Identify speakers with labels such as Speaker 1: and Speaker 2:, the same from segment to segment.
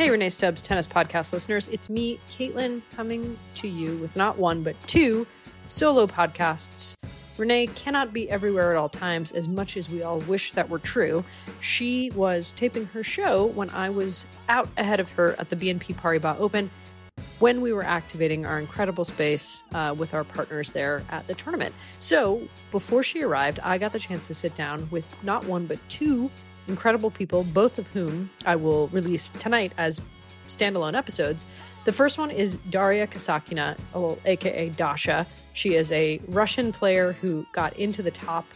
Speaker 1: Hey, Renee Stubbs, tennis podcast listeners. It's me, Caitlin, coming to you with not one, but two solo podcasts. Renee cannot be everywhere at all times as much as we all wish that were true. She was taping her show when I was out ahead of her at the BNP Paribas Open when we were activating our incredible space uh, with our partners there at the tournament. So before she arrived, I got the chance to sit down with not one, but two incredible people, both of whom I will release tonight as standalone episodes. The first one is Daria Kasatkina, aka Dasha. She is a Russian player who got into the top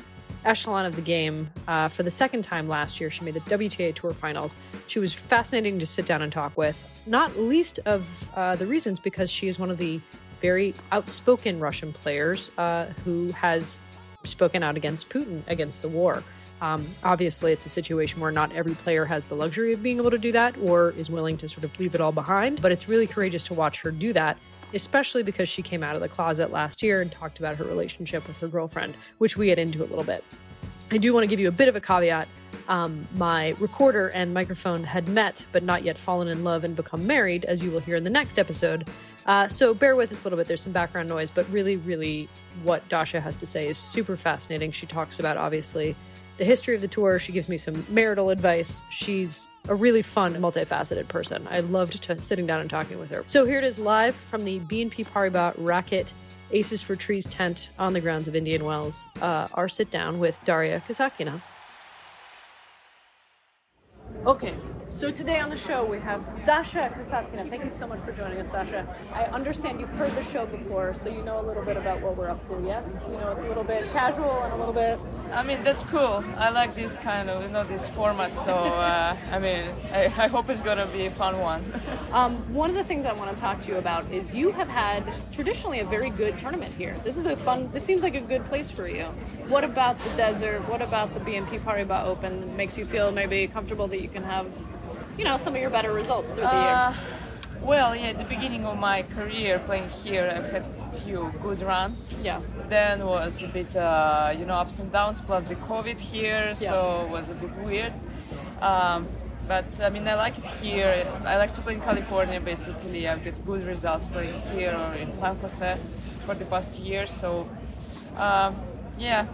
Speaker 1: echelon of the game uh, for the second time last year. She made the WTA Tour Finals. She was fascinating to sit down and talk with, not least of uh, the reasons because she is one of the very outspoken Russian players uh, who has spoken out against Putin, against the war. Um, obviously, it's a situation where not every player has the luxury of being able to do that or is willing to sort of leave it all behind. But it's really courageous to watch her do that, especially because she came out of the closet last year and talked about her relationship with her girlfriend, which we get into a little bit. I do want to give you a bit of a caveat. Um, my recorder and microphone had met, but not yet fallen in love and become married, as you will hear in the next episode. Uh, so bear with us a little bit. There's some background noise, but really, really, what Dasha has to say is super fascinating. She talks about, obviously, the history of the tour. She gives me some marital advice. She's a really fun, multifaceted person. I loved t- sitting down and talking with her. So here it is live from the BNP Paribas Racket Aces for Trees tent on the grounds of Indian Wells. Uh, our sit down with Daria Kasatkina. Okay, so today on the show we have Dasha Kasatkina. Thank you so much for joining us, Dasha. I understand you've heard the show before, so you know a little bit about what we're up to. Yes, you know it's a little bit casual and a little bit.
Speaker 2: I mean that's cool. I like this kind of you know this format. So uh, I mean I, I hope it's gonna be a fun one.
Speaker 1: Um, one of the things I want to talk to you about is you have had traditionally a very good tournament here. This is a fun. This seems like a good place for you. What about the desert? What about the BNP Paribas Open makes you feel maybe comfortable that you can have, you know, some of your better results through the
Speaker 2: Uh,
Speaker 1: years?
Speaker 2: well, yeah, at the beginning of my career playing here, I've had a few good runs.
Speaker 1: Yeah.
Speaker 2: Then was a bit, uh, you know, ups and downs. Plus the COVID here, so it was a bit weird. Um, but I mean, I like it here. I like to play in California. Basically, I've got good results playing here or in San Jose for the past year. So, um, yeah.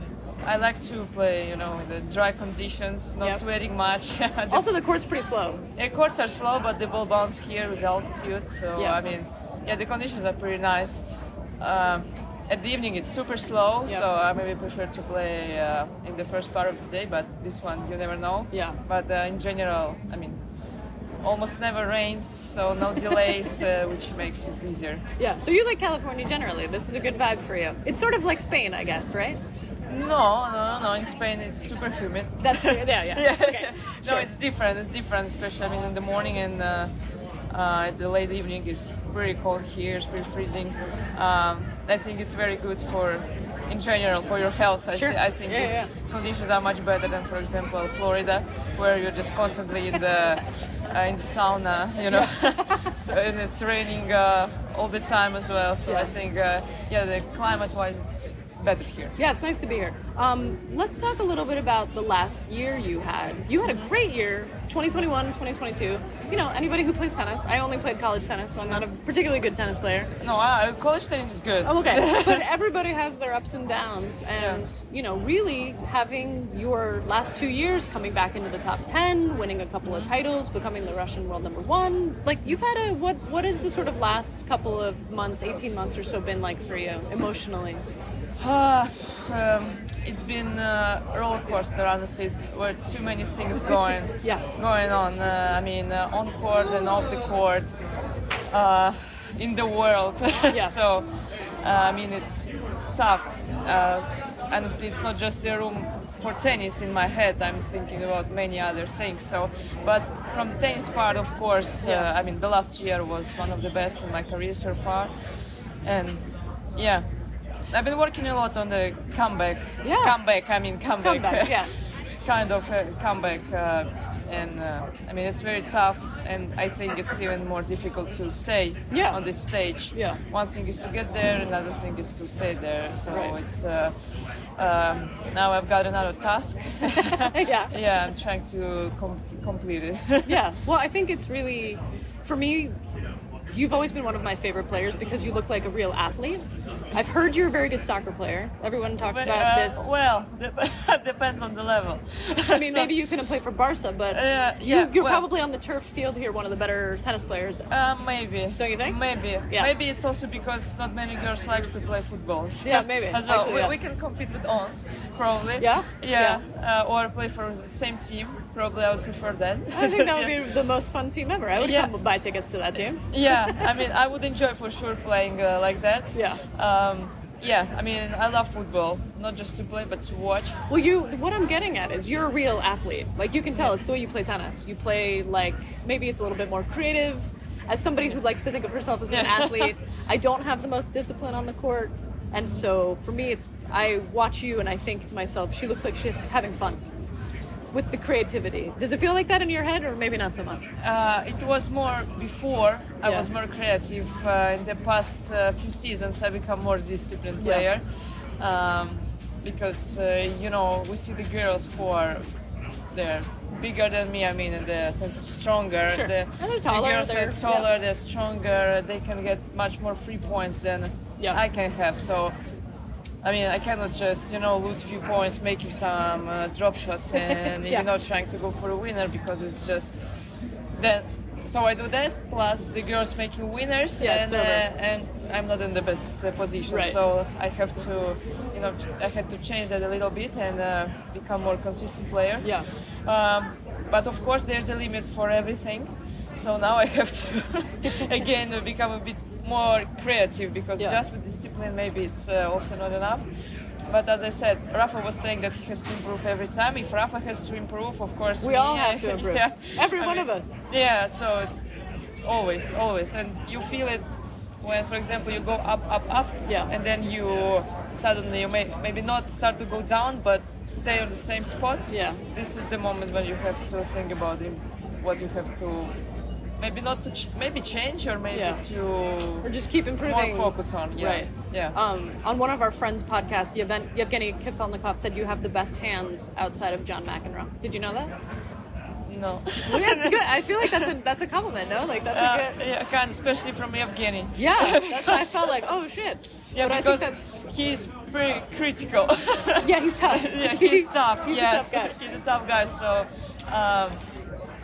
Speaker 2: I like to play, you know, in the dry conditions, not
Speaker 1: Yep.
Speaker 2: sweating much. The
Speaker 1: Also, the court's pretty slow.
Speaker 2: yeah, courts are slow, but the ball bounce here with altitude. So
Speaker 1: Yeah.
Speaker 2: I mean, yeah, the conditions are pretty nice. Um, at the evening, it's super slow,
Speaker 1: Yeah.
Speaker 2: so I maybe prefer to play uh, in the first part of the day. But this one, you never know.
Speaker 1: Yeah.
Speaker 2: But uh, in general, I mean, almost never rains, so no delays, uh, which makes it easier.
Speaker 1: Yeah. So you like California generally. This is a good vibe for you. It's sort of like Spain, I guess, right?
Speaker 2: No, no, no. In Spain, it's super humid.
Speaker 1: That's yeah, yeah.
Speaker 2: yeah.
Speaker 1: Okay.
Speaker 2: No,
Speaker 1: Sure.
Speaker 2: it's different. It's different, especially I mean in the morning and uh, uh, at the late evening is pretty cold here. It's pretty freezing. Um, I think it's very good for, in general, for your health. I,
Speaker 1: Sure.
Speaker 2: thi- I think
Speaker 1: Yeah,
Speaker 2: these
Speaker 1: yeah.
Speaker 2: conditions are much better than, for example, Florida, where you're just constantly in the uh, in the sauna, you know, so, and it's raining uh, all the time as well. So I think, uh, yeah, the climate-wise, it's better here.
Speaker 1: Yeah, it's nice to be here.
Speaker 3: Um, let's talk a little bit about the last year you had. You had a great year, 2021, 2022. You know, anybody who plays tennis, I only played college tennis, so I'm not a particularly good tennis player.
Speaker 2: No, uh, college tennis is good.
Speaker 3: Oh, okay. but everybody has their ups and downs. And, yeah. you know, really having your last two years coming back into the top 10, winning a couple of titles, becoming the Russian world number one, like you've had a, what, what is the sort of last couple of months, 18 months or so been like for you emotionally?
Speaker 2: Uh, um, it's been a roller coaster, honestly. There were too many things going
Speaker 3: yeah.
Speaker 2: going on. Uh, I mean, uh, on court and off the court, uh, in the world.
Speaker 3: Yeah.
Speaker 2: so, uh, I mean, it's tough. Uh, honestly, it's not just a room for tennis in my head. I'm thinking about many other things. So, but from the tennis part, of course,
Speaker 3: Yeah.
Speaker 2: I mean, the last year was one of the best in my career so far, and yeah. I've been working a lot on the comeback.
Speaker 3: Yeah.
Speaker 2: Comeback, I mean comeback.
Speaker 3: Comeback, yeah.
Speaker 2: kind of a comeback. Uh, and uh, I mean, it's very tough, and I think it's even more difficult to stay
Speaker 3: Yeah.
Speaker 2: on this stage.
Speaker 3: Yeah.
Speaker 2: One thing is to get there, another thing is to stay there. So
Speaker 3: Right.
Speaker 2: it's uh, um, now I've got another task.
Speaker 3: Yeah.
Speaker 2: yeah, I'm trying to com- complete it.
Speaker 3: yeah. Well, I think it's really, for me, you've always been one of my favorite players because you look like a real athlete. I've heard you're a very good soccer player. Everyone talks
Speaker 2: But,
Speaker 3: about
Speaker 2: uh,
Speaker 3: this.
Speaker 2: Well, dep- depends on the level.
Speaker 3: I mean, maybe you couldn't play for Barca, but
Speaker 2: Uh,
Speaker 3: you,
Speaker 2: yeah,
Speaker 3: you're
Speaker 2: well-
Speaker 3: probably on the turf field here, one of the better tennis players.
Speaker 2: Uh, maybe.
Speaker 3: Don't you think?
Speaker 2: Maybe.
Speaker 3: Yeah.
Speaker 2: Maybe it's also because not many girls likes to play football.
Speaker 3: Yeah, maybe.
Speaker 2: As well,
Speaker 3: Actually,
Speaker 2: we,
Speaker 3: yeah.
Speaker 2: we can compete with Ons, probably.
Speaker 3: Yeah?
Speaker 2: Yeah. Uh, or play for the same team. Probably I would prefer that.
Speaker 3: I think that would
Speaker 2: yeah.
Speaker 3: be the most fun team ever. I would
Speaker 2: Yeah.
Speaker 3: come buy tickets to that team.
Speaker 2: Yeah, I mean, I would enjoy for sure playing uh, like that.
Speaker 3: Yeah.
Speaker 2: Um, yeah, I mean, I love football, not just to play, but to watch.
Speaker 3: Well, you. What I'm getting at is you're a real athlete. Like you can tell, it's the way you play tennis. You play like maybe it's a little bit more creative. As somebody who likes to think of herself as an
Speaker 2: Yeah.
Speaker 3: athlete, I don't have the most discipline on the court, and so for me, it's I watch you and I think to myself, she looks like she's having fun with the creativity. Does it feel like that in your head, or maybe not so much?
Speaker 2: Uh, it was more before. I was more creative. Uh, in the past uh, few seasons, I become more disciplined
Speaker 3: Yeah.
Speaker 2: player. Um, because uh, you know we see the girls who are they're bigger than me. I mean, in the sense of stronger.
Speaker 3: Sure.
Speaker 2: The,
Speaker 3: And they're
Speaker 2: the
Speaker 3: taller,
Speaker 2: girls
Speaker 3: they're-
Speaker 2: are taller.
Speaker 3: yeah.
Speaker 2: They're stronger. They can get much more free points than
Speaker 3: Yeah.
Speaker 2: I can have. So. I mean, I cannot just, you know, lose a few points making some uh, drop shots and,
Speaker 3: Yeah.
Speaker 2: you know, trying to go for a winner because it's just then so I do that plus the girls making winners
Speaker 3: Yeah,
Speaker 2: and uh, and I'm not in the best uh, position
Speaker 3: Right.
Speaker 2: so I have to you know I had to change that a little bit and uh, become more consistent player
Speaker 3: Yeah.
Speaker 2: um, but of course there's a limit for everything so now I have to again become a bit more creative because
Speaker 3: Yeah.
Speaker 2: just with discipline maybe it's uh, also not enough but as I said, Rafa was saying that he has to improve every time. If Rafa has to improve, of course,
Speaker 3: We all have to improve.
Speaker 2: yeah.
Speaker 3: Every
Speaker 2: I
Speaker 3: one
Speaker 2: mean,
Speaker 3: of us.
Speaker 2: Yeah, so always, always, and you feel it when, for example, you go up, up, up,
Speaker 3: Yeah.
Speaker 2: and then you suddenly you may maybe not start to go down, but stay on the same spot.
Speaker 3: Yeah.
Speaker 2: This is the moment when you have to think about it, what you have to. Maybe not to ch- maybe change or maybe
Speaker 3: Yeah.
Speaker 2: to
Speaker 3: Or just keep improving.
Speaker 2: more focus on. Yeah.
Speaker 3: Right.
Speaker 2: Yeah.
Speaker 3: Um, on one of our friends' podcasts, Yevgen- Yevgeny Kafelnikov said you have the best hands outside of John McEnroe. Did you know that?
Speaker 2: no.
Speaker 3: Well, that's good. I feel like that's a that's a compliment, no? Like that's
Speaker 2: Uh,
Speaker 3: a good.
Speaker 2: yeah, kind of, especially from Evgeny.
Speaker 3: Yeah, that's I felt like, oh shit.
Speaker 2: Yeah,
Speaker 3: but
Speaker 2: because
Speaker 3: I think that's
Speaker 2: he's pretty critical.
Speaker 3: yeah, he's tough.
Speaker 2: yeah, he's tough.
Speaker 3: He's
Speaker 2: yes,
Speaker 3: a tough guy.
Speaker 2: he's a tough guy. So, um,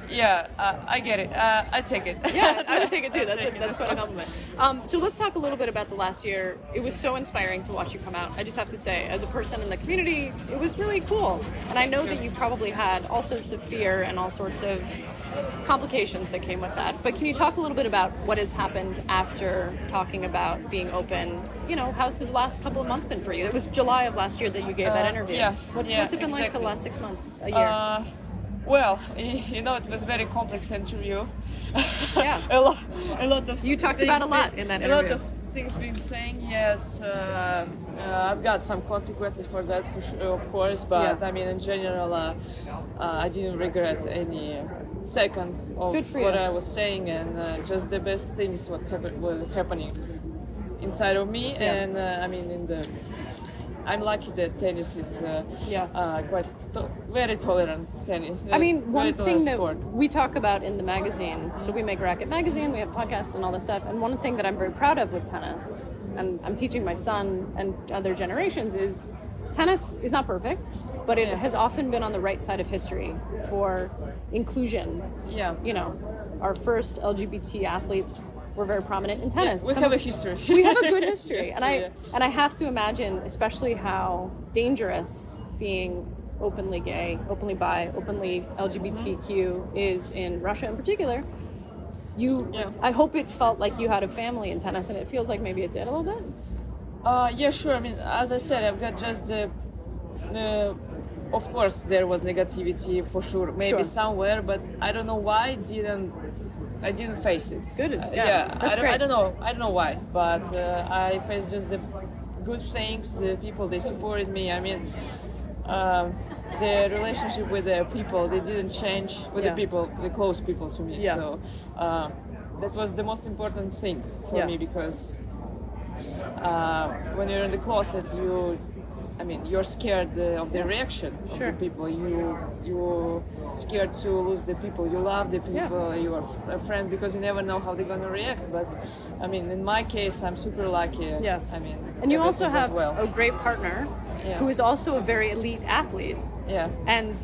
Speaker 2: yeah, uh, I get it. Uh, I take it.
Speaker 3: Yeah, I would take it too. That's a, that's quite a compliment. Um, so let's talk a little bit about the last year. It was so inspiring to watch you come out. I just have to say, as a person in the community, it was really cool. And I know that you probably had all sorts of fear and all sorts of complications that came with that. But can you talk a little bit about what has happened after talking about being open? You know, how's the last couple of months been for you? It was July of last year that you gave that
Speaker 2: Uh,
Speaker 3: interview.
Speaker 2: yeah,
Speaker 3: What's,
Speaker 2: yeah,
Speaker 3: what's it been like for the last six months, a year?
Speaker 2: Well, you know, it was a very complex interview.
Speaker 3: Yeah.
Speaker 2: a lot, a lot of.
Speaker 3: You talked about a lot
Speaker 2: been-
Speaker 3: in that interview.
Speaker 2: A lot of things been saying. Yes, uh, uh, I've got some consequences for that, for sure, of course. But
Speaker 3: Yeah.
Speaker 2: I mean, in general, uh, uh, I didn't regret any second of what. I was saying, and uh, just the best things what were happening inside of me,
Speaker 3: Yeah.
Speaker 2: and uh, I mean in the I'm lucky that tennis is uh,
Speaker 3: Yeah.
Speaker 2: uh, quite to- very tolerant tennis.
Speaker 3: I mean, one thing that
Speaker 2: sport.
Speaker 3: we talk about in the magazine, so we make Racquet Magazine, we have podcasts and all this stuff, and one thing that I'm very proud of with tennis, and I'm teaching my son and other generations, is tennis is not perfect, but it has often been on the right side of history for inclusion.
Speaker 2: Yeah.
Speaker 3: You know, our first LGBT athletes were very prominent in tennis.
Speaker 2: we
Speaker 3: Some
Speaker 2: have a history.
Speaker 3: we have a good history, and I
Speaker 2: yeah.
Speaker 3: and I have to imagine, especially how dangerous being openly gay, openly bi, openly LGBTQ is in Russia in particular. You,
Speaker 2: Yeah.
Speaker 3: I hope it felt like you had a family in tennis, and it feels like maybe it did a little bit.
Speaker 2: Uh, yeah, sure. I mean, as I said, I've got just the, the of course there was negativity for sure, maybe
Speaker 3: Sure.
Speaker 2: somewhere, but I don't know why it didn't I didn't face it.
Speaker 3: Good,
Speaker 2: Uh,
Speaker 3: yeah,
Speaker 2: I
Speaker 3: that's
Speaker 2: don't, I don't know. I don't know why, but uh, I faced just the good things. The people they supported me. I mean. Um, the relationship with the people they didn't change with
Speaker 3: Yeah.
Speaker 2: the people the close people to me
Speaker 3: Yeah.
Speaker 2: so uh, that was the most important thing for
Speaker 3: Yeah.
Speaker 2: me because uh, when you're in the closet, you, I mean, you're scared uh, of the reaction
Speaker 3: Sure.
Speaker 2: of the people. You you scared to lose the people you love, the
Speaker 3: Yeah.
Speaker 2: people you are a friend because you never know how they're gonna react. But I mean, in my case, I'm super lucky.
Speaker 3: Yeah.
Speaker 2: I mean,
Speaker 3: And you also have
Speaker 2: well.
Speaker 3: a great partner
Speaker 2: Yeah.
Speaker 3: who is also a very elite athlete,
Speaker 2: yeah,
Speaker 3: and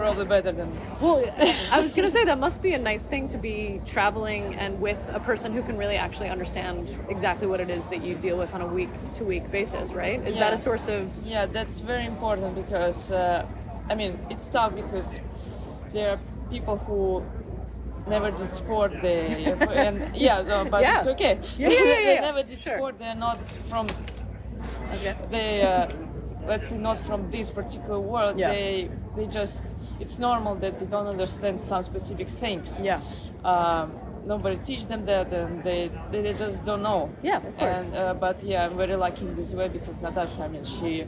Speaker 2: probably better than me.
Speaker 3: Well, I was going to say that must be a nice thing to be traveling and with a person who can really actually understand exactly what it is that you deal with on a week to week basis, right? Is that a source of
Speaker 2: Yeah, that's very important because uh, I mean it's tough because there are people who never did sport. They and yeah, no, but
Speaker 3: Yeah.
Speaker 2: it's okay.
Speaker 3: Yeah, yeah, yeah,
Speaker 2: they never did
Speaker 3: Sure.
Speaker 2: sport. They're not from
Speaker 3: Okay.
Speaker 2: they. Uh, let's say not from this particular world.
Speaker 3: Yeah.
Speaker 2: They they just it's normal that they don't understand some specific things.
Speaker 3: Yeah.
Speaker 2: Um, nobody teach them that, and they they, they just don't know.
Speaker 3: Yeah, of course.
Speaker 2: And uh, but yeah, I'm very lucky in this way because Natasha, I mean, she,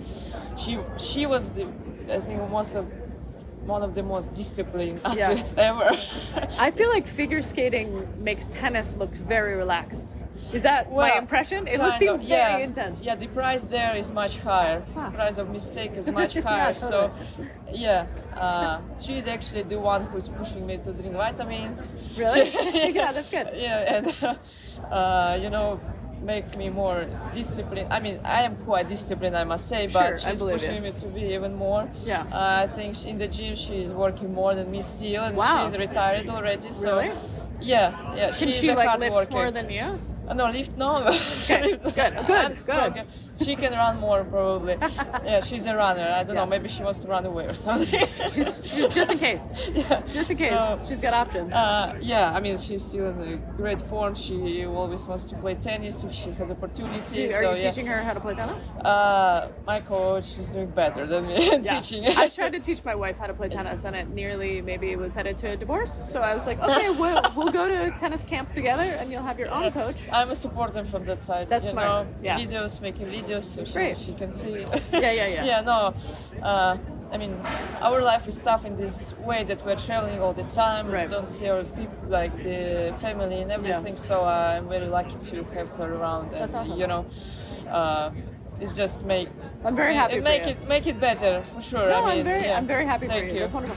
Speaker 2: she, she was the, I think most of, one of the most disciplined
Speaker 3: Yeah.
Speaker 2: athletes ever.
Speaker 3: I feel like figure skating makes tennis look very relaxed. Is that my impression? It
Speaker 2: looks,
Speaker 3: seems
Speaker 2: of,
Speaker 3: very
Speaker 2: yeah.
Speaker 3: intense.
Speaker 2: Yeah, the price there is much higher. The price of mistake is much higher. So, yeah, uh, she's actually the one who's pushing me to drink vitamins.
Speaker 3: Really?
Speaker 2: She-
Speaker 3: Yeah, that's good.
Speaker 2: Yeah, and uh, you know, make me more disciplined. I mean, I am quite disciplined, I must say, but
Speaker 3: Sure,
Speaker 2: she's pushing
Speaker 3: you.
Speaker 2: me to be even more.
Speaker 3: Yeah.
Speaker 2: Uh, I think she, in the gym she's working more than me still, and
Speaker 3: Wow.
Speaker 2: she's retired already. So,
Speaker 3: Really?
Speaker 2: Yeah, yeah.
Speaker 3: Can
Speaker 2: she's
Speaker 3: she like lift
Speaker 2: worker.
Speaker 3: more than you?
Speaker 2: Uh, no, lift no.
Speaker 3: Okay,
Speaker 2: Lift-
Speaker 3: good,
Speaker 2: I'm
Speaker 3: good,
Speaker 2: strong.
Speaker 3: good.
Speaker 2: She can run more probably. yeah, she's a runner. I don't
Speaker 3: Yeah.
Speaker 2: know. Maybe she wants to run away or something.
Speaker 3: Just, in case.
Speaker 2: yeah.
Speaker 3: Just in case.
Speaker 2: So,
Speaker 3: She's got options.
Speaker 2: uh, yeah, I mean, she's still in a great form. She always wants to play tennis if she has opportunity.
Speaker 3: Do- are
Speaker 2: so,
Speaker 3: you
Speaker 2: yeah.
Speaker 3: teaching her how to play tennis?
Speaker 2: Uh, my coach is doing better than me in
Speaker 3: Yeah.
Speaker 2: teaching.
Speaker 3: I tried to teach my wife how to play tennis, and it nearly maybe was headed to a divorce. So I was like, okay, we'll, we'll go to tennis camp together, and you'll have your own coach.
Speaker 2: I'm a supporter from that side.
Speaker 3: That's
Speaker 2: you
Speaker 3: smart.
Speaker 2: Know,
Speaker 3: Yeah.
Speaker 2: Videos, making videos so she, she can see.
Speaker 3: Yeah, yeah, yeah.
Speaker 2: yeah, no. Uh, I mean, our life is tough in this way that we're traveling all the time.
Speaker 3: Right.
Speaker 2: We don't see our people, like the family and everything. So uh, I'm very lucky to have her around. And,
Speaker 3: That's awesome.
Speaker 2: You know, uh, it's just make.
Speaker 3: I'm very happy
Speaker 2: it
Speaker 3: for
Speaker 2: make
Speaker 3: you.
Speaker 2: it make it better for sure.
Speaker 3: No,
Speaker 2: I mean,
Speaker 3: I'm very,
Speaker 2: yeah.
Speaker 3: I'm very happy
Speaker 2: Thank
Speaker 3: for you.
Speaker 2: you.
Speaker 3: That's wonderful.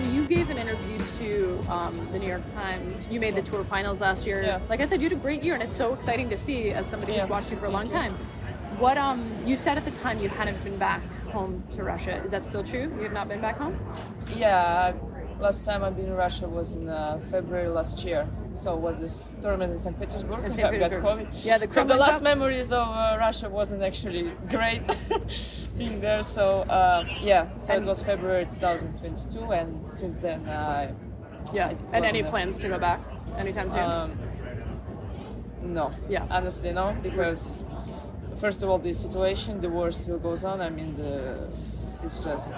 Speaker 3: When you gave an interview to um, the New York Times, you made the tour finals last year.
Speaker 2: Yeah.
Speaker 3: Like I said, you had a great year, and it's so exciting to see as somebody who's watched you for a long time. What um you said at the time you hadn't been back home to Russia. Is that still true? You have not been back home?
Speaker 2: Yeah, last time I've been in Russia was in uh, February last year. So was this tournament in St. Petersburg?
Speaker 3: In St.
Speaker 2: I got COVID.
Speaker 3: Yeah, the
Speaker 2: so the last
Speaker 3: Cup.
Speaker 2: memories of uh, Russia wasn't actually great being there. So uh, yeah, so
Speaker 3: And-
Speaker 2: it was February 2022, and since then I
Speaker 3: Yeah. And any
Speaker 2: there.
Speaker 3: plans to go back anytime soon?
Speaker 2: Um, no.
Speaker 3: Yeah.
Speaker 2: Honestly, no, because first of all, the situation, the war still goes on. I mean, the it's just.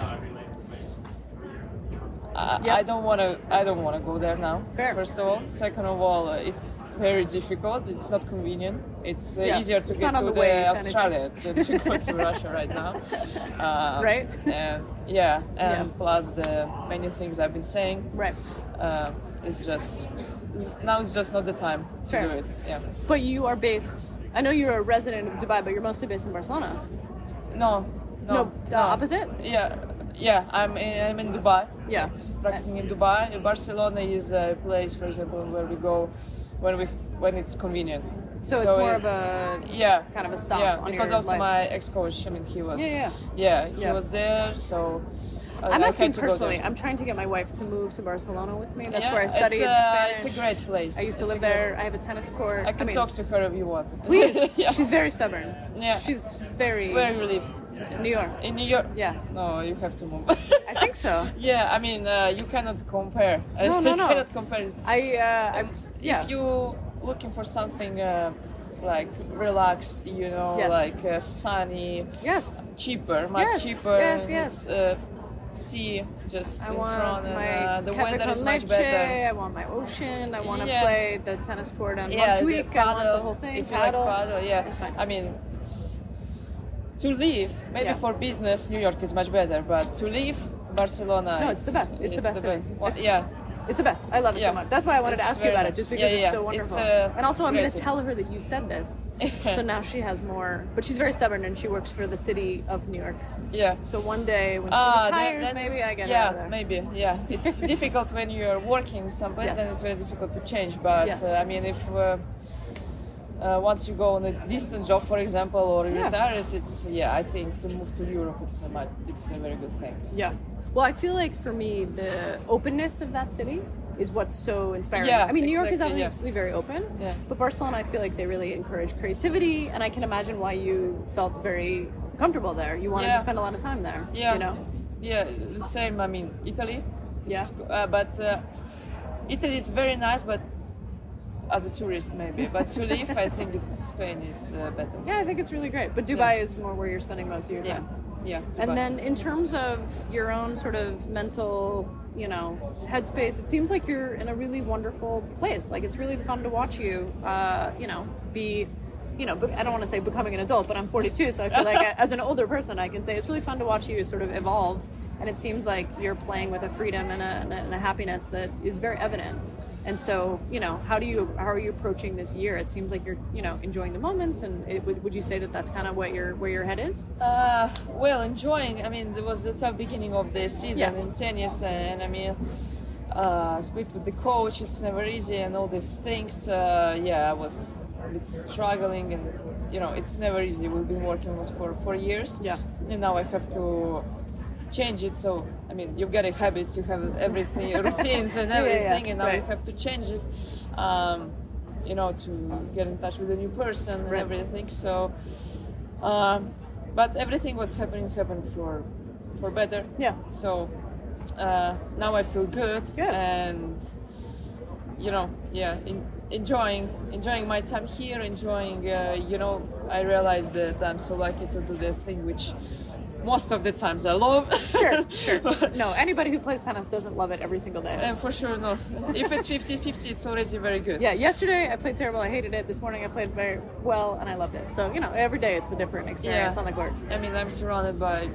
Speaker 2: I,
Speaker 3: Yeah.
Speaker 2: I don't want to. I don't want to go there now.
Speaker 3: Fair.
Speaker 2: First of all, second of all, uh, it's very difficult. It's not convenient. It's uh,
Speaker 3: Yeah,
Speaker 2: easier to
Speaker 3: it's
Speaker 2: get to
Speaker 3: the.
Speaker 2: Australia than to go to Russia right now. Um,
Speaker 3: Right.
Speaker 2: And yeah, and
Speaker 3: Yeah.
Speaker 2: plus the many things I've been saying.
Speaker 3: right.
Speaker 2: Uh, it's just now. It's just not the time to
Speaker 3: Fair.
Speaker 2: do it. Yeah.
Speaker 3: But you are based. I know you're a resident of Dubai, but you're mostly based in Barcelona.
Speaker 2: No, no,
Speaker 3: No, the opposite?
Speaker 2: Yeah, yeah. I'm in, I'm in Dubai.
Speaker 3: Yeah.
Speaker 2: practicing in Dubai. Barcelona is a place, for example, where we go when we when it's convenient.
Speaker 3: So it's more
Speaker 2: it-
Speaker 3: of a
Speaker 2: yeah
Speaker 3: kind of a stop
Speaker 2: Yeah,
Speaker 3: on
Speaker 2: because also
Speaker 3: life.
Speaker 2: my ex-coach. I mean, he was.
Speaker 3: Yeah,
Speaker 2: yeah. he
Speaker 3: Yeah.
Speaker 2: was there, so. I-
Speaker 3: I'm
Speaker 2: I
Speaker 3: asking
Speaker 2: had to go
Speaker 3: personally. I'm trying to get my wife to move to Barcelona with me. That's
Speaker 2: Yeah,
Speaker 3: where I studied
Speaker 2: it's, uh,
Speaker 3: Spanish.
Speaker 2: It's a great place.
Speaker 3: I used to
Speaker 2: It's
Speaker 3: live there. I have a tennis court.
Speaker 2: I can
Speaker 3: mean,
Speaker 2: talk to her if you want.
Speaker 3: Please.
Speaker 2: yeah.
Speaker 3: She's very stubborn.
Speaker 2: Yeah.
Speaker 3: She's very.
Speaker 2: Where you live?
Speaker 3: New York.
Speaker 2: In New York?
Speaker 3: Yeah.
Speaker 2: No, you have to move.
Speaker 3: I think so.
Speaker 2: Yeah, I mean, uh, you cannot compare.
Speaker 3: No, no,
Speaker 2: you
Speaker 3: no.
Speaker 2: cannot compare.
Speaker 3: I. Uh, I yeah.
Speaker 2: If you looking for something uh, like relaxed, you know,
Speaker 3: Yes.
Speaker 2: like uh, sunny,
Speaker 3: yes.
Speaker 2: cheaper, much
Speaker 3: Yes,
Speaker 2: cheaper.
Speaker 3: yes, yes.
Speaker 2: Uh, sea just
Speaker 3: I
Speaker 2: in front, and uh, the weather is much
Speaker 3: leche,
Speaker 2: better.
Speaker 3: I want my ocean. I want to
Speaker 2: Yeah.
Speaker 3: play the tennis court on
Speaker 2: Yeah, the
Speaker 3: Montjuic. I want the whole thing.
Speaker 2: If you
Speaker 3: paddle.
Speaker 2: like paddle, yeah.
Speaker 3: It's fine.
Speaker 2: I mean, it's to live. Maybe
Speaker 3: Yeah.
Speaker 2: for business, New York is much better, but to live, Barcelona.
Speaker 3: No, it's the best. It's the best city.
Speaker 2: Well,
Speaker 3: It's-
Speaker 2: yeah.
Speaker 3: It's the best. I love it
Speaker 2: Yeah.
Speaker 3: so much. That's why I wanted to ask you about it, just because
Speaker 2: Yeah,
Speaker 3: it's so wonderful.
Speaker 2: It's, uh,
Speaker 3: and also, I'm going to tell her that you said this, so now she has more. But she's very stubborn, and she works for the city of New York.
Speaker 2: Yeah.
Speaker 3: So one day when she
Speaker 2: that-
Speaker 3: retires,
Speaker 2: that's-
Speaker 3: maybe I get
Speaker 2: yeah,
Speaker 3: out of there.
Speaker 2: maybe, yeah. It's difficult when you're working someplace,
Speaker 3: Yes.
Speaker 2: then it's very difficult to change. But
Speaker 3: Yes.
Speaker 2: uh, I mean, if uh, once you go on a distant job, for example, or you
Speaker 3: Yeah.
Speaker 2: retire, it's yeah. I think to move to Europe, it's a much, it's a very good thing.
Speaker 3: Yeah. Well, I feel like for me, the openness of that city is what's so inspiring.
Speaker 2: Yeah,
Speaker 3: I mean, New York is
Speaker 2: exactly, yeah.
Speaker 3: obviously very open,
Speaker 2: Yeah.
Speaker 3: but Barcelona, I feel like they really encourage creativity, and I can imagine why you felt very comfortable there. You wanted
Speaker 2: Yeah.
Speaker 3: to spend a lot of time there.
Speaker 2: Yeah.
Speaker 3: You know.
Speaker 2: Yeah, the same. I mean, Italy.
Speaker 3: Yeah.
Speaker 2: Uh, but uh, Italy is very nice, but as a tourist maybe. But to live, I think it's Spain is uh, better.
Speaker 3: Yeah, I think it's really great. But Dubai is more where you're spending most of your time.
Speaker 2: Yeah.
Speaker 3: And
Speaker 2: Dubai.
Speaker 3: then in terms of your own sort of mental, you know, headspace, it seems like you're in a really wonderful place. Like it's really fun to watch you, uh, you know, be, you know, I don't want to say becoming an adult, but I'm 42, so I feel like as an older person, I can say it's really fun to watch you sort of evolve. And it seems like you're playing with a freedom and a, and a, and a happiness that is very evident. And so, you know, how do you how are you approaching this year? It seems like you're, you know, enjoying the moments. And it, would, would you say that that's kind of what your where your head is?
Speaker 2: Uh, well, enjoying. I mean, there was the tough beginning of the season
Speaker 3: Yeah.
Speaker 2: in tennis, and I mean, uh, speak with the coach. It's never easy, and all these things. Uh, yeah, I was bit struggling, and you know, it's never easy. We've been working this for four years.
Speaker 3: Yeah.
Speaker 2: And now I have to change it. So I mean, you've got a habits, you have everything, routines, and
Speaker 3: Yeah, yeah, yeah.
Speaker 2: everything, and now you have to change it. Um, you know, to get in touch with a new person and
Speaker 3: Right.
Speaker 2: everything. So. Um, but everything was happening is happening for for better.
Speaker 3: Yeah.
Speaker 2: So uh, now I feel good,
Speaker 3: Good.
Speaker 2: and you know, yeah, in, enjoying enjoying my time here, enjoying. Uh, you know, I realize that I'm so lucky to do the thing which most of the times I love.
Speaker 3: Sure, sure. No, anybody who plays tennis doesn't love it every single day.
Speaker 2: and for sure, no. If it's 50-50, it's already very good.
Speaker 3: Yeah, yesterday I played terrible. I hated it. This morning I played very well and I loved it. So, you know, every day it's a different experience
Speaker 2: Yeah.
Speaker 3: on the court.
Speaker 2: I mean, I'm surrounded by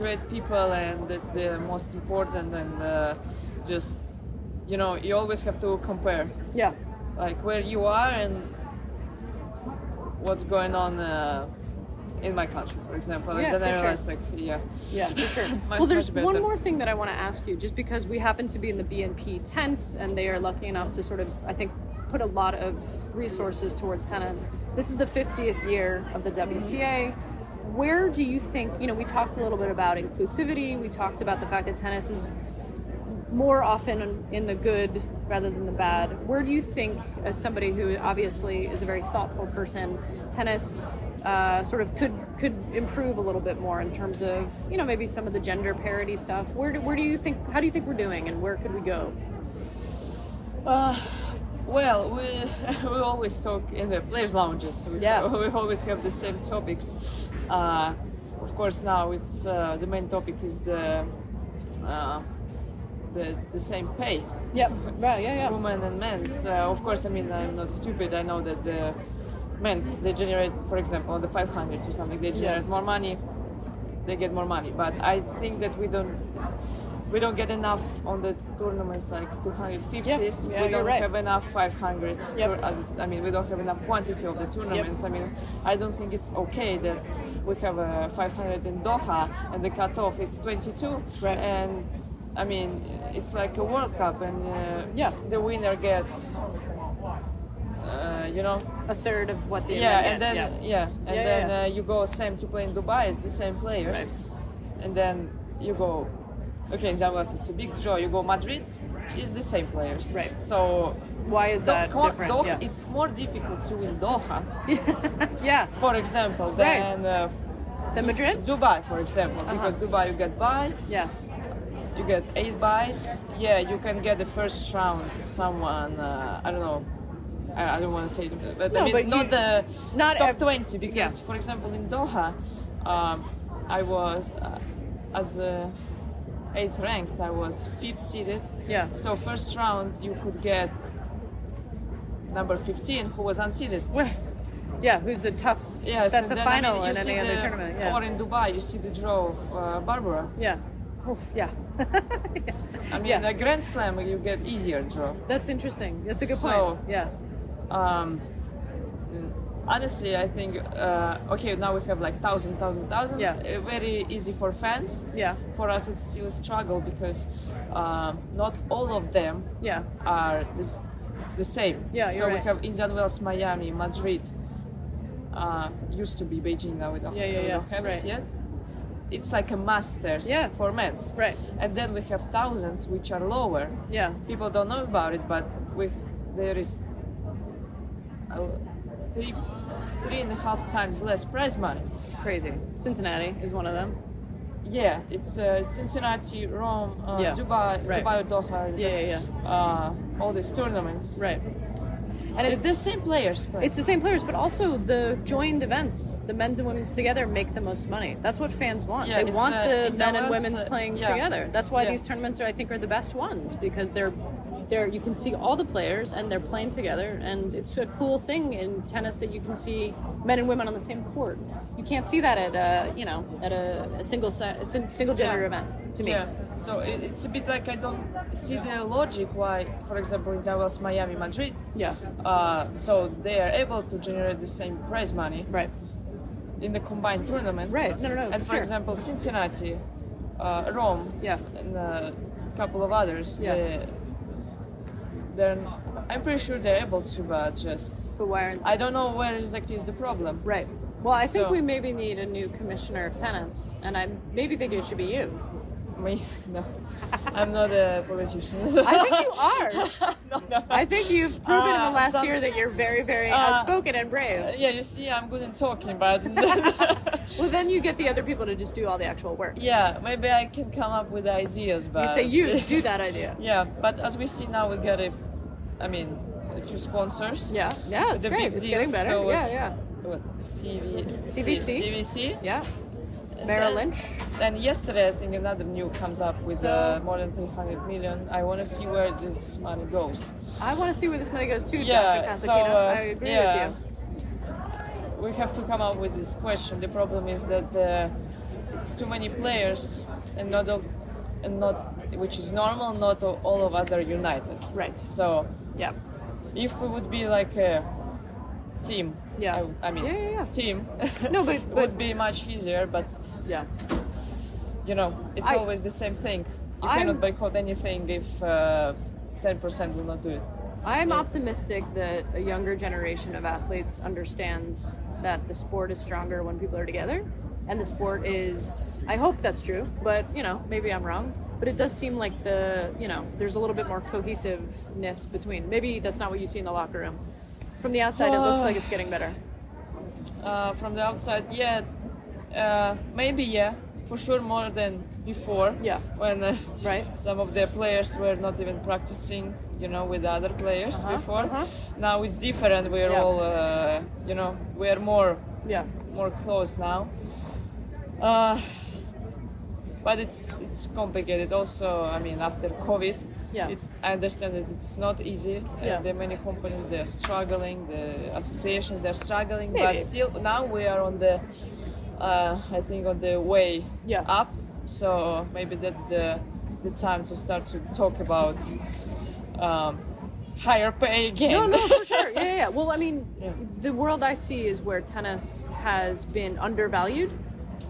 Speaker 2: great people, and that's the most important. And uh, just, you know, you always have to compare,
Speaker 3: Yeah.
Speaker 2: Like where you are and what's going on uh, in my country, for example.
Speaker 3: Yeah,
Speaker 2: then
Speaker 3: for
Speaker 2: I
Speaker 3: sure.
Speaker 2: realized, like, yeah,
Speaker 3: Yeah, for sure.
Speaker 2: Much,
Speaker 3: well, there's one more thing that I want to ask you, just because we happen to be in the BNP tent, and they are lucky enough to sort of, I think, put a lot of resources towards tennis. This is the 50th year of the WTA. Where do you think, you know, we talked a little bit about inclusivity, we talked about the fact that tennis is more often in the good rather than the bad. Where do you think, as somebody who obviously is a very thoughtful person, tennis uh, sort of could could improve a little bit more in terms of you know maybe some of the gender parity stuff? Where do, where do you think? How do you think we're doing, and where could we go?
Speaker 2: Uh, well, we we always talk in the players' lounges. We,
Speaker 3: Yeah.
Speaker 2: we always have the same topics. Uh, of course, now it's uh, the main topic is the uh, the the same pay.
Speaker 3: Yep. Right. Yeah. Yeah.
Speaker 2: women and men's. Uh, of course, I mean I'm not stupid. I know that the men's they generate, for example, the 500 or something, they generate more money. They get more money, but I think that we don't we don't get enough on the tournaments like 250s.
Speaker 3: Yeah,
Speaker 2: we don't
Speaker 3: right.
Speaker 2: have enough 500s.
Speaker 3: Yep.
Speaker 2: as- I mean, we don't have enough quantity of the tournaments. I mean, I don't think it's okay that we have a 500 in Doha and the cutoff it's 22.
Speaker 3: Right.
Speaker 2: And I mean, it's like a World Cup, and uh,
Speaker 3: Yeah.
Speaker 2: the winner gets, uh, you know,
Speaker 3: A third of what the
Speaker 2: yeah, and then
Speaker 3: get,
Speaker 2: yeah, and
Speaker 3: Yeah,
Speaker 2: then
Speaker 3: yeah.
Speaker 2: Uh, you go same to play in Dubai. It's the same players,
Speaker 3: Right.
Speaker 2: and then you go. Okay, in Jaguars it's a big draw. You go Madrid, it's the same players.
Speaker 3: Right.
Speaker 2: So
Speaker 3: Why is that
Speaker 2: Doha-
Speaker 3: different?
Speaker 2: Doha-
Speaker 3: yeah.
Speaker 2: it's more difficult to win Doha,
Speaker 3: yeah.
Speaker 2: for example,
Speaker 3: Right.
Speaker 2: than uh,
Speaker 3: The Madrid.
Speaker 2: Dubai, for example,
Speaker 3: Uh-huh.
Speaker 2: because Dubai you get by,
Speaker 3: Yeah.
Speaker 2: You get eight buys. Yeah, you can get the first round someone. Uh, I don't know. I, I don't want to say, it, but
Speaker 3: No,
Speaker 2: I mean
Speaker 3: but
Speaker 2: not
Speaker 3: you-
Speaker 2: the
Speaker 3: not
Speaker 2: top
Speaker 3: ev-
Speaker 2: twenty because,
Speaker 3: yeah.
Speaker 2: for example, in Doha, um, I was uh, as a eighth ranked. I was fifth seeded.
Speaker 3: Yeah.
Speaker 2: So first round you could get number fifteen who was unseeded.
Speaker 3: Well, Yeah. Who's a tough?
Speaker 2: Yes,
Speaker 3: That's a
Speaker 2: then, I
Speaker 3: final
Speaker 2: mean, you
Speaker 3: in any other
Speaker 2: the-
Speaker 3: tournament. Yeah.
Speaker 2: Or in Dubai, you see the draw of uh, Barbara.
Speaker 3: Yeah. Oof, yeah.
Speaker 2: I mean,
Speaker 3: Yeah.
Speaker 2: a Grand Slam you get easier draw.
Speaker 3: That's interesting. That's a good
Speaker 2: So-
Speaker 3: point. Yeah.
Speaker 2: um, honestly, I think uh, okay now we have like thousand, thousand, thousands.
Speaker 3: Yeah.
Speaker 2: Uh, very easy for fans.
Speaker 3: Yeah.
Speaker 2: For us, it's still a struggle because um, not all of them
Speaker 3: Yeah.
Speaker 2: are this, the same.
Speaker 3: Yeah,
Speaker 2: So
Speaker 3: you're
Speaker 2: we
Speaker 3: right.
Speaker 2: have Indian Wells, Miami, Madrid. Uh, used to be Beijing. Now we don't.
Speaker 3: Yeah, yeah,
Speaker 2: we
Speaker 3: yeah,
Speaker 2: don't have
Speaker 3: right.
Speaker 2: it yet. It's like a masters
Speaker 3: Yeah.
Speaker 2: for men's.
Speaker 3: Right.
Speaker 2: And then we have thousands which are lower
Speaker 3: Yeah.
Speaker 2: people don't know about it, but with there is uh, three three and a half times less prize money.
Speaker 3: It's crazy. Cincinnati is one of them.
Speaker 2: Yeah, it's uh, Cincinnati, Rome, uh,
Speaker 3: Yeah,
Speaker 2: Dubai,
Speaker 3: right.
Speaker 2: Dubai, Doha.
Speaker 3: Yeah, yeah, yeah.
Speaker 2: Uh, all these tournaments.
Speaker 3: Right. And
Speaker 2: It's the same players. Play.
Speaker 3: It's the same players, but also the joined events, the men's and women's together, make the most money. That's what fans want.
Speaker 2: Yeah,
Speaker 3: they want
Speaker 2: uh,
Speaker 3: the
Speaker 2: it's
Speaker 3: men and
Speaker 2: almost,
Speaker 3: women's
Speaker 2: uh,
Speaker 3: playing
Speaker 2: yeah.
Speaker 3: together. That's why
Speaker 2: Yeah.
Speaker 3: these tournaments are, I think, are the best ones because they're, they're you can see all the players and they're playing together, and it's a cool thing in tennis that you can see men and women on the same court. You can't see that at a you know at a, a single a single gender
Speaker 2: Yeah.
Speaker 3: event. To me,
Speaker 2: Yeah, so it, it's a bit like I don't see the logic why, for example, in Jaguars, Miami, Madrid.
Speaker 3: yeah,
Speaker 2: Uh, so they are able to generate the same prize money
Speaker 3: right,
Speaker 2: in the combined tournament.
Speaker 3: right. No, no, no.
Speaker 2: and for
Speaker 3: sure.
Speaker 2: example, Cincinnati, uh, Rome,
Speaker 3: Yeah.
Speaker 2: and a couple of others,
Speaker 3: Yeah.
Speaker 2: they, they're, I'm pretty sure they're able to, but just
Speaker 3: but why aren't
Speaker 2: I don't know where exactly is the problem.
Speaker 3: Right. Well, I think
Speaker 2: So-
Speaker 3: we maybe need a new commissioner of tennis, and I maybe think it should be you.
Speaker 2: Me, no, I'm not a politician.
Speaker 3: I think you are.
Speaker 2: no, no.
Speaker 3: I think you've proven in the
Speaker 2: Uh,
Speaker 3: last
Speaker 2: some-
Speaker 3: year that you're very, very
Speaker 2: Uh,
Speaker 3: outspoken and brave.
Speaker 2: yeah, you see, I'm good in talking, but
Speaker 3: Well, then you get the other people to just do all the actual work.
Speaker 2: yeah, maybe I can come up with ideas. But
Speaker 3: You say you do that idea.
Speaker 2: Yeah, but as we see now, we get a, I mean, a few sponsors.
Speaker 3: Yeah, yeah, it's great. It's
Speaker 2: deals,
Speaker 3: getting better.
Speaker 2: so
Speaker 3: yeah, yeah,
Speaker 2: What, CV,
Speaker 3: CVC?
Speaker 2: CVC.
Speaker 3: yeah. Merrill Lynch.
Speaker 2: And yesterday, I think another new comes up with
Speaker 3: So-
Speaker 2: uh, more than 300 million. I want to see where this money goes.
Speaker 3: I want to see where this money goes too,
Speaker 2: Yeah,
Speaker 3: Joshua
Speaker 2: so, uh,
Speaker 3: I agree
Speaker 2: yeah.
Speaker 3: with you.
Speaker 2: We have to come up with this question. The problem is that uh, it's too many players, and not all, and not which is normal. Not all all of us are united.
Speaker 3: Right.
Speaker 2: So
Speaker 3: Yeah.
Speaker 2: if we would be like a team.
Speaker 3: Yeah.
Speaker 2: I, I mean,
Speaker 3: Yeah, yeah, yeah.
Speaker 2: team.
Speaker 3: No, but- but-
Speaker 2: would be much easier. But
Speaker 3: Yeah.
Speaker 2: you know, it's
Speaker 3: I-
Speaker 2: always the same thing. You
Speaker 3: I'm-
Speaker 2: cannot boycott anything if uh, ten percent will not do it.
Speaker 3: I'm optimistic that a younger generation of athletes understands that the sport is stronger when people are together. And the sport is, I hope that's true, but you know, maybe I'm wrong. But it does seem like the, you know, there's a little bit more cohesiveness between. Maybe that's not what you see in the locker room. From the outside, it looks like it's getting better.
Speaker 2: Uh, from the outside, yeah, uh, maybe yeah, for sure more than before.
Speaker 3: Yeah.
Speaker 2: When uh,
Speaker 3: Right.
Speaker 2: some of the players were not even practicing, you know, with other players
Speaker 3: Uh-huh,
Speaker 2: before.
Speaker 3: uh-huh.
Speaker 2: Now it's different. We're
Speaker 3: Yeah.
Speaker 2: all, uh, you know, we're more
Speaker 3: Yeah.
Speaker 2: more close now. Uh, but it's it's complicated. Also, I mean, after COVID,
Speaker 3: Yeah.
Speaker 2: it's I understand that it's not easy. Uh,
Speaker 3: Yeah.
Speaker 2: there are many companies they're struggling. The associations they're struggling.
Speaker 3: Maybe.
Speaker 2: But still, now we are on the, uh, I think, on the way
Speaker 3: Yeah.
Speaker 2: up. So maybe that's the the time to start to talk about um, higher pay again.
Speaker 3: No, no, for sure. Yeah, yeah, yeah. Well, I mean,
Speaker 2: Yeah.
Speaker 3: the world I see is where tennis has been undervalued,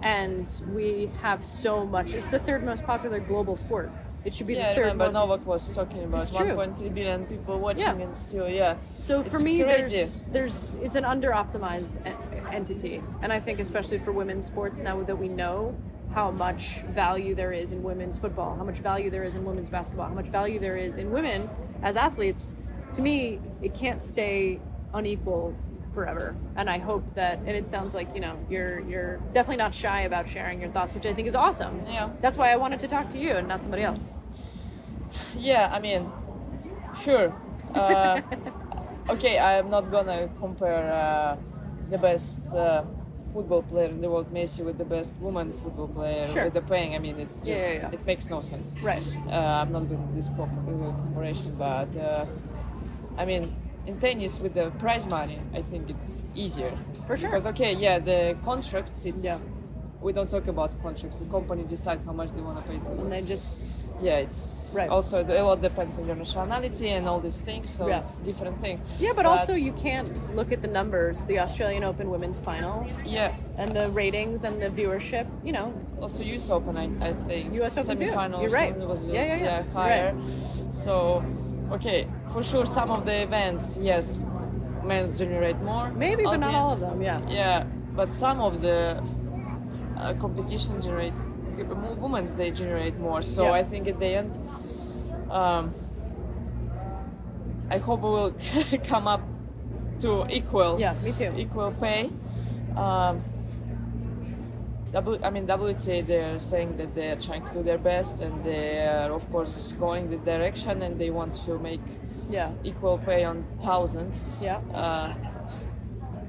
Speaker 3: and we have so much. It's the third most popular global sport. It should be
Speaker 2: yeah,
Speaker 3: the third
Speaker 2: remember
Speaker 3: most.
Speaker 2: Novak was talking about
Speaker 3: It's true.
Speaker 2: 1.3 billion people watching,
Speaker 3: Yeah.
Speaker 2: and still, yeah.
Speaker 3: So for
Speaker 2: It's
Speaker 3: me,
Speaker 2: crazy.
Speaker 3: there's there's it's an under optimized entity, and I think especially for women's sports now that we know how much value there is in women's football, how much value there is in women's basketball, how much value there is in women as athletes. To me, it can't stay unequal forever, and I hope that. And it sounds like you know you're you're definitely not shy about sharing your thoughts, which I think is awesome.
Speaker 2: Yeah.
Speaker 3: That's why I wanted to talk to you and not somebody else.
Speaker 2: Yeah, I mean, sure. Uh, okay, I'm not gonna compare uh, the best uh, football player in the world, Messi, with the best woman football player
Speaker 3: Sure.
Speaker 2: with the paying. I mean, it's just
Speaker 3: Yeah, yeah, yeah.
Speaker 2: it makes no sense.
Speaker 3: Right.
Speaker 2: Uh, I'm not doing this comp- uh, comparison, but uh, I mean, in tennis with the prize money, I think it's easier.
Speaker 3: For sure.
Speaker 2: Because okay, yeah, the contracts. It's
Speaker 3: Yeah.
Speaker 2: we don't talk about contracts. The company decides how much they want to pay to
Speaker 3: And they just
Speaker 2: yeah it's
Speaker 3: Right.
Speaker 2: also a lot depends on your nationality and all these things so
Speaker 3: Yeah.
Speaker 2: it's different thing
Speaker 3: yeah, but also you can't look at the numbers. The Australian Open women's final
Speaker 2: yeah
Speaker 3: and the ratings and the viewership, you know,
Speaker 2: also us open i, I think
Speaker 3: US Open too.
Speaker 2: semifinals
Speaker 3: You're right.
Speaker 2: was
Speaker 3: Yeah, yeah, yeah. You're
Speaker 2: higher so okay for sure some of the events yes men's generate more
Speaker 3: Maybe, but not all of them, yeah.
Speaker 2: yeah but some of the uh, competition generate women's they generate more so
Speaker 3: Yeah.
Speaker 2: i think at the end um, I hope we will come up to equal
Speaker 3: Yeah, me too.
Speaker 2: equal pay. Um, w, I mean WTA they're saying that they are trying to do their best and they are of course going the direction and they want to make
Speaker 3: yeah,
Speaker 2: equal pay on thousands
Speaker 3: Yeah.
Speaker 2: uh,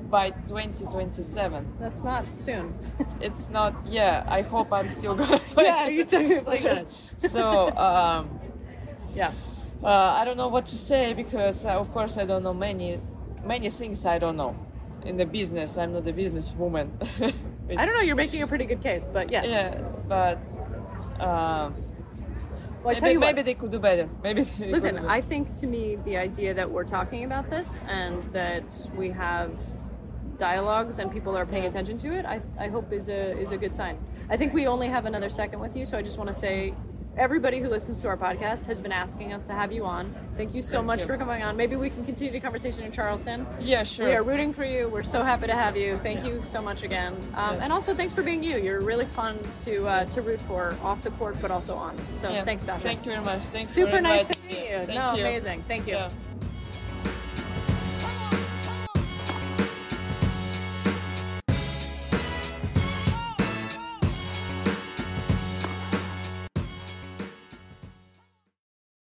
Speaker 2: by 2027.
Speaker 3: that's not soon.
Speaker 2: It's not yeah. I hope I'm still gonna play.
Speaker 3: yeah, you still play good.
Speaker 2: so. Um,
Speaker 3: Yeah,
Speaker 2: uh, I don't know what to say because, uh, of course, I don't know many, many things I don't know. In the business, I'm not a businesswoman.
Speaker 3: I don't know. You're making a pretty good case, but yes.
Speaker 2: Yeah, but um,
Speaker 3: Well, I
Speaker 2: maybe,
Speaker 3: tell you what.
Speaker 2: maybe they could do better. Maybe.
Speaker 3: Listen,
Speaker 2: do
Speaker 3: I think to me the idea that we're talking about this and that we have dialogues and people are paying attention to it, I, I hope is a is a good sign. I think we only have another second with you, so I just want to say everybody who listens to our podcast has been asking us to have you on. Thank you so
Speaker 2: Thank
Speaker 3: much
Speaker 2: you.
Speaker 3: for coming on. Maybe we can continue the conversation in Charleston.
Speaker 2: Yeah, sure.
Speaker 3: We are rooting for you. We're so happy to have you. Thank you so much again. Um,
Speaker 2: Yeah.
Speaker 3: And also, thanks for being you. You're really fun to uh, to root for off the court, but also on. So
Speaker 2: Yeah.
Speaker 3: thanks, Dasha.
Speaker 2: Thank you very much. Thanks
Speaker 3: Super nice to meet you.
Speaker 2: Thank
Speaker 3: no,
Speaker 2: you.
Speaker 3: amazing. Thank you.
Speaker 2: Yeah.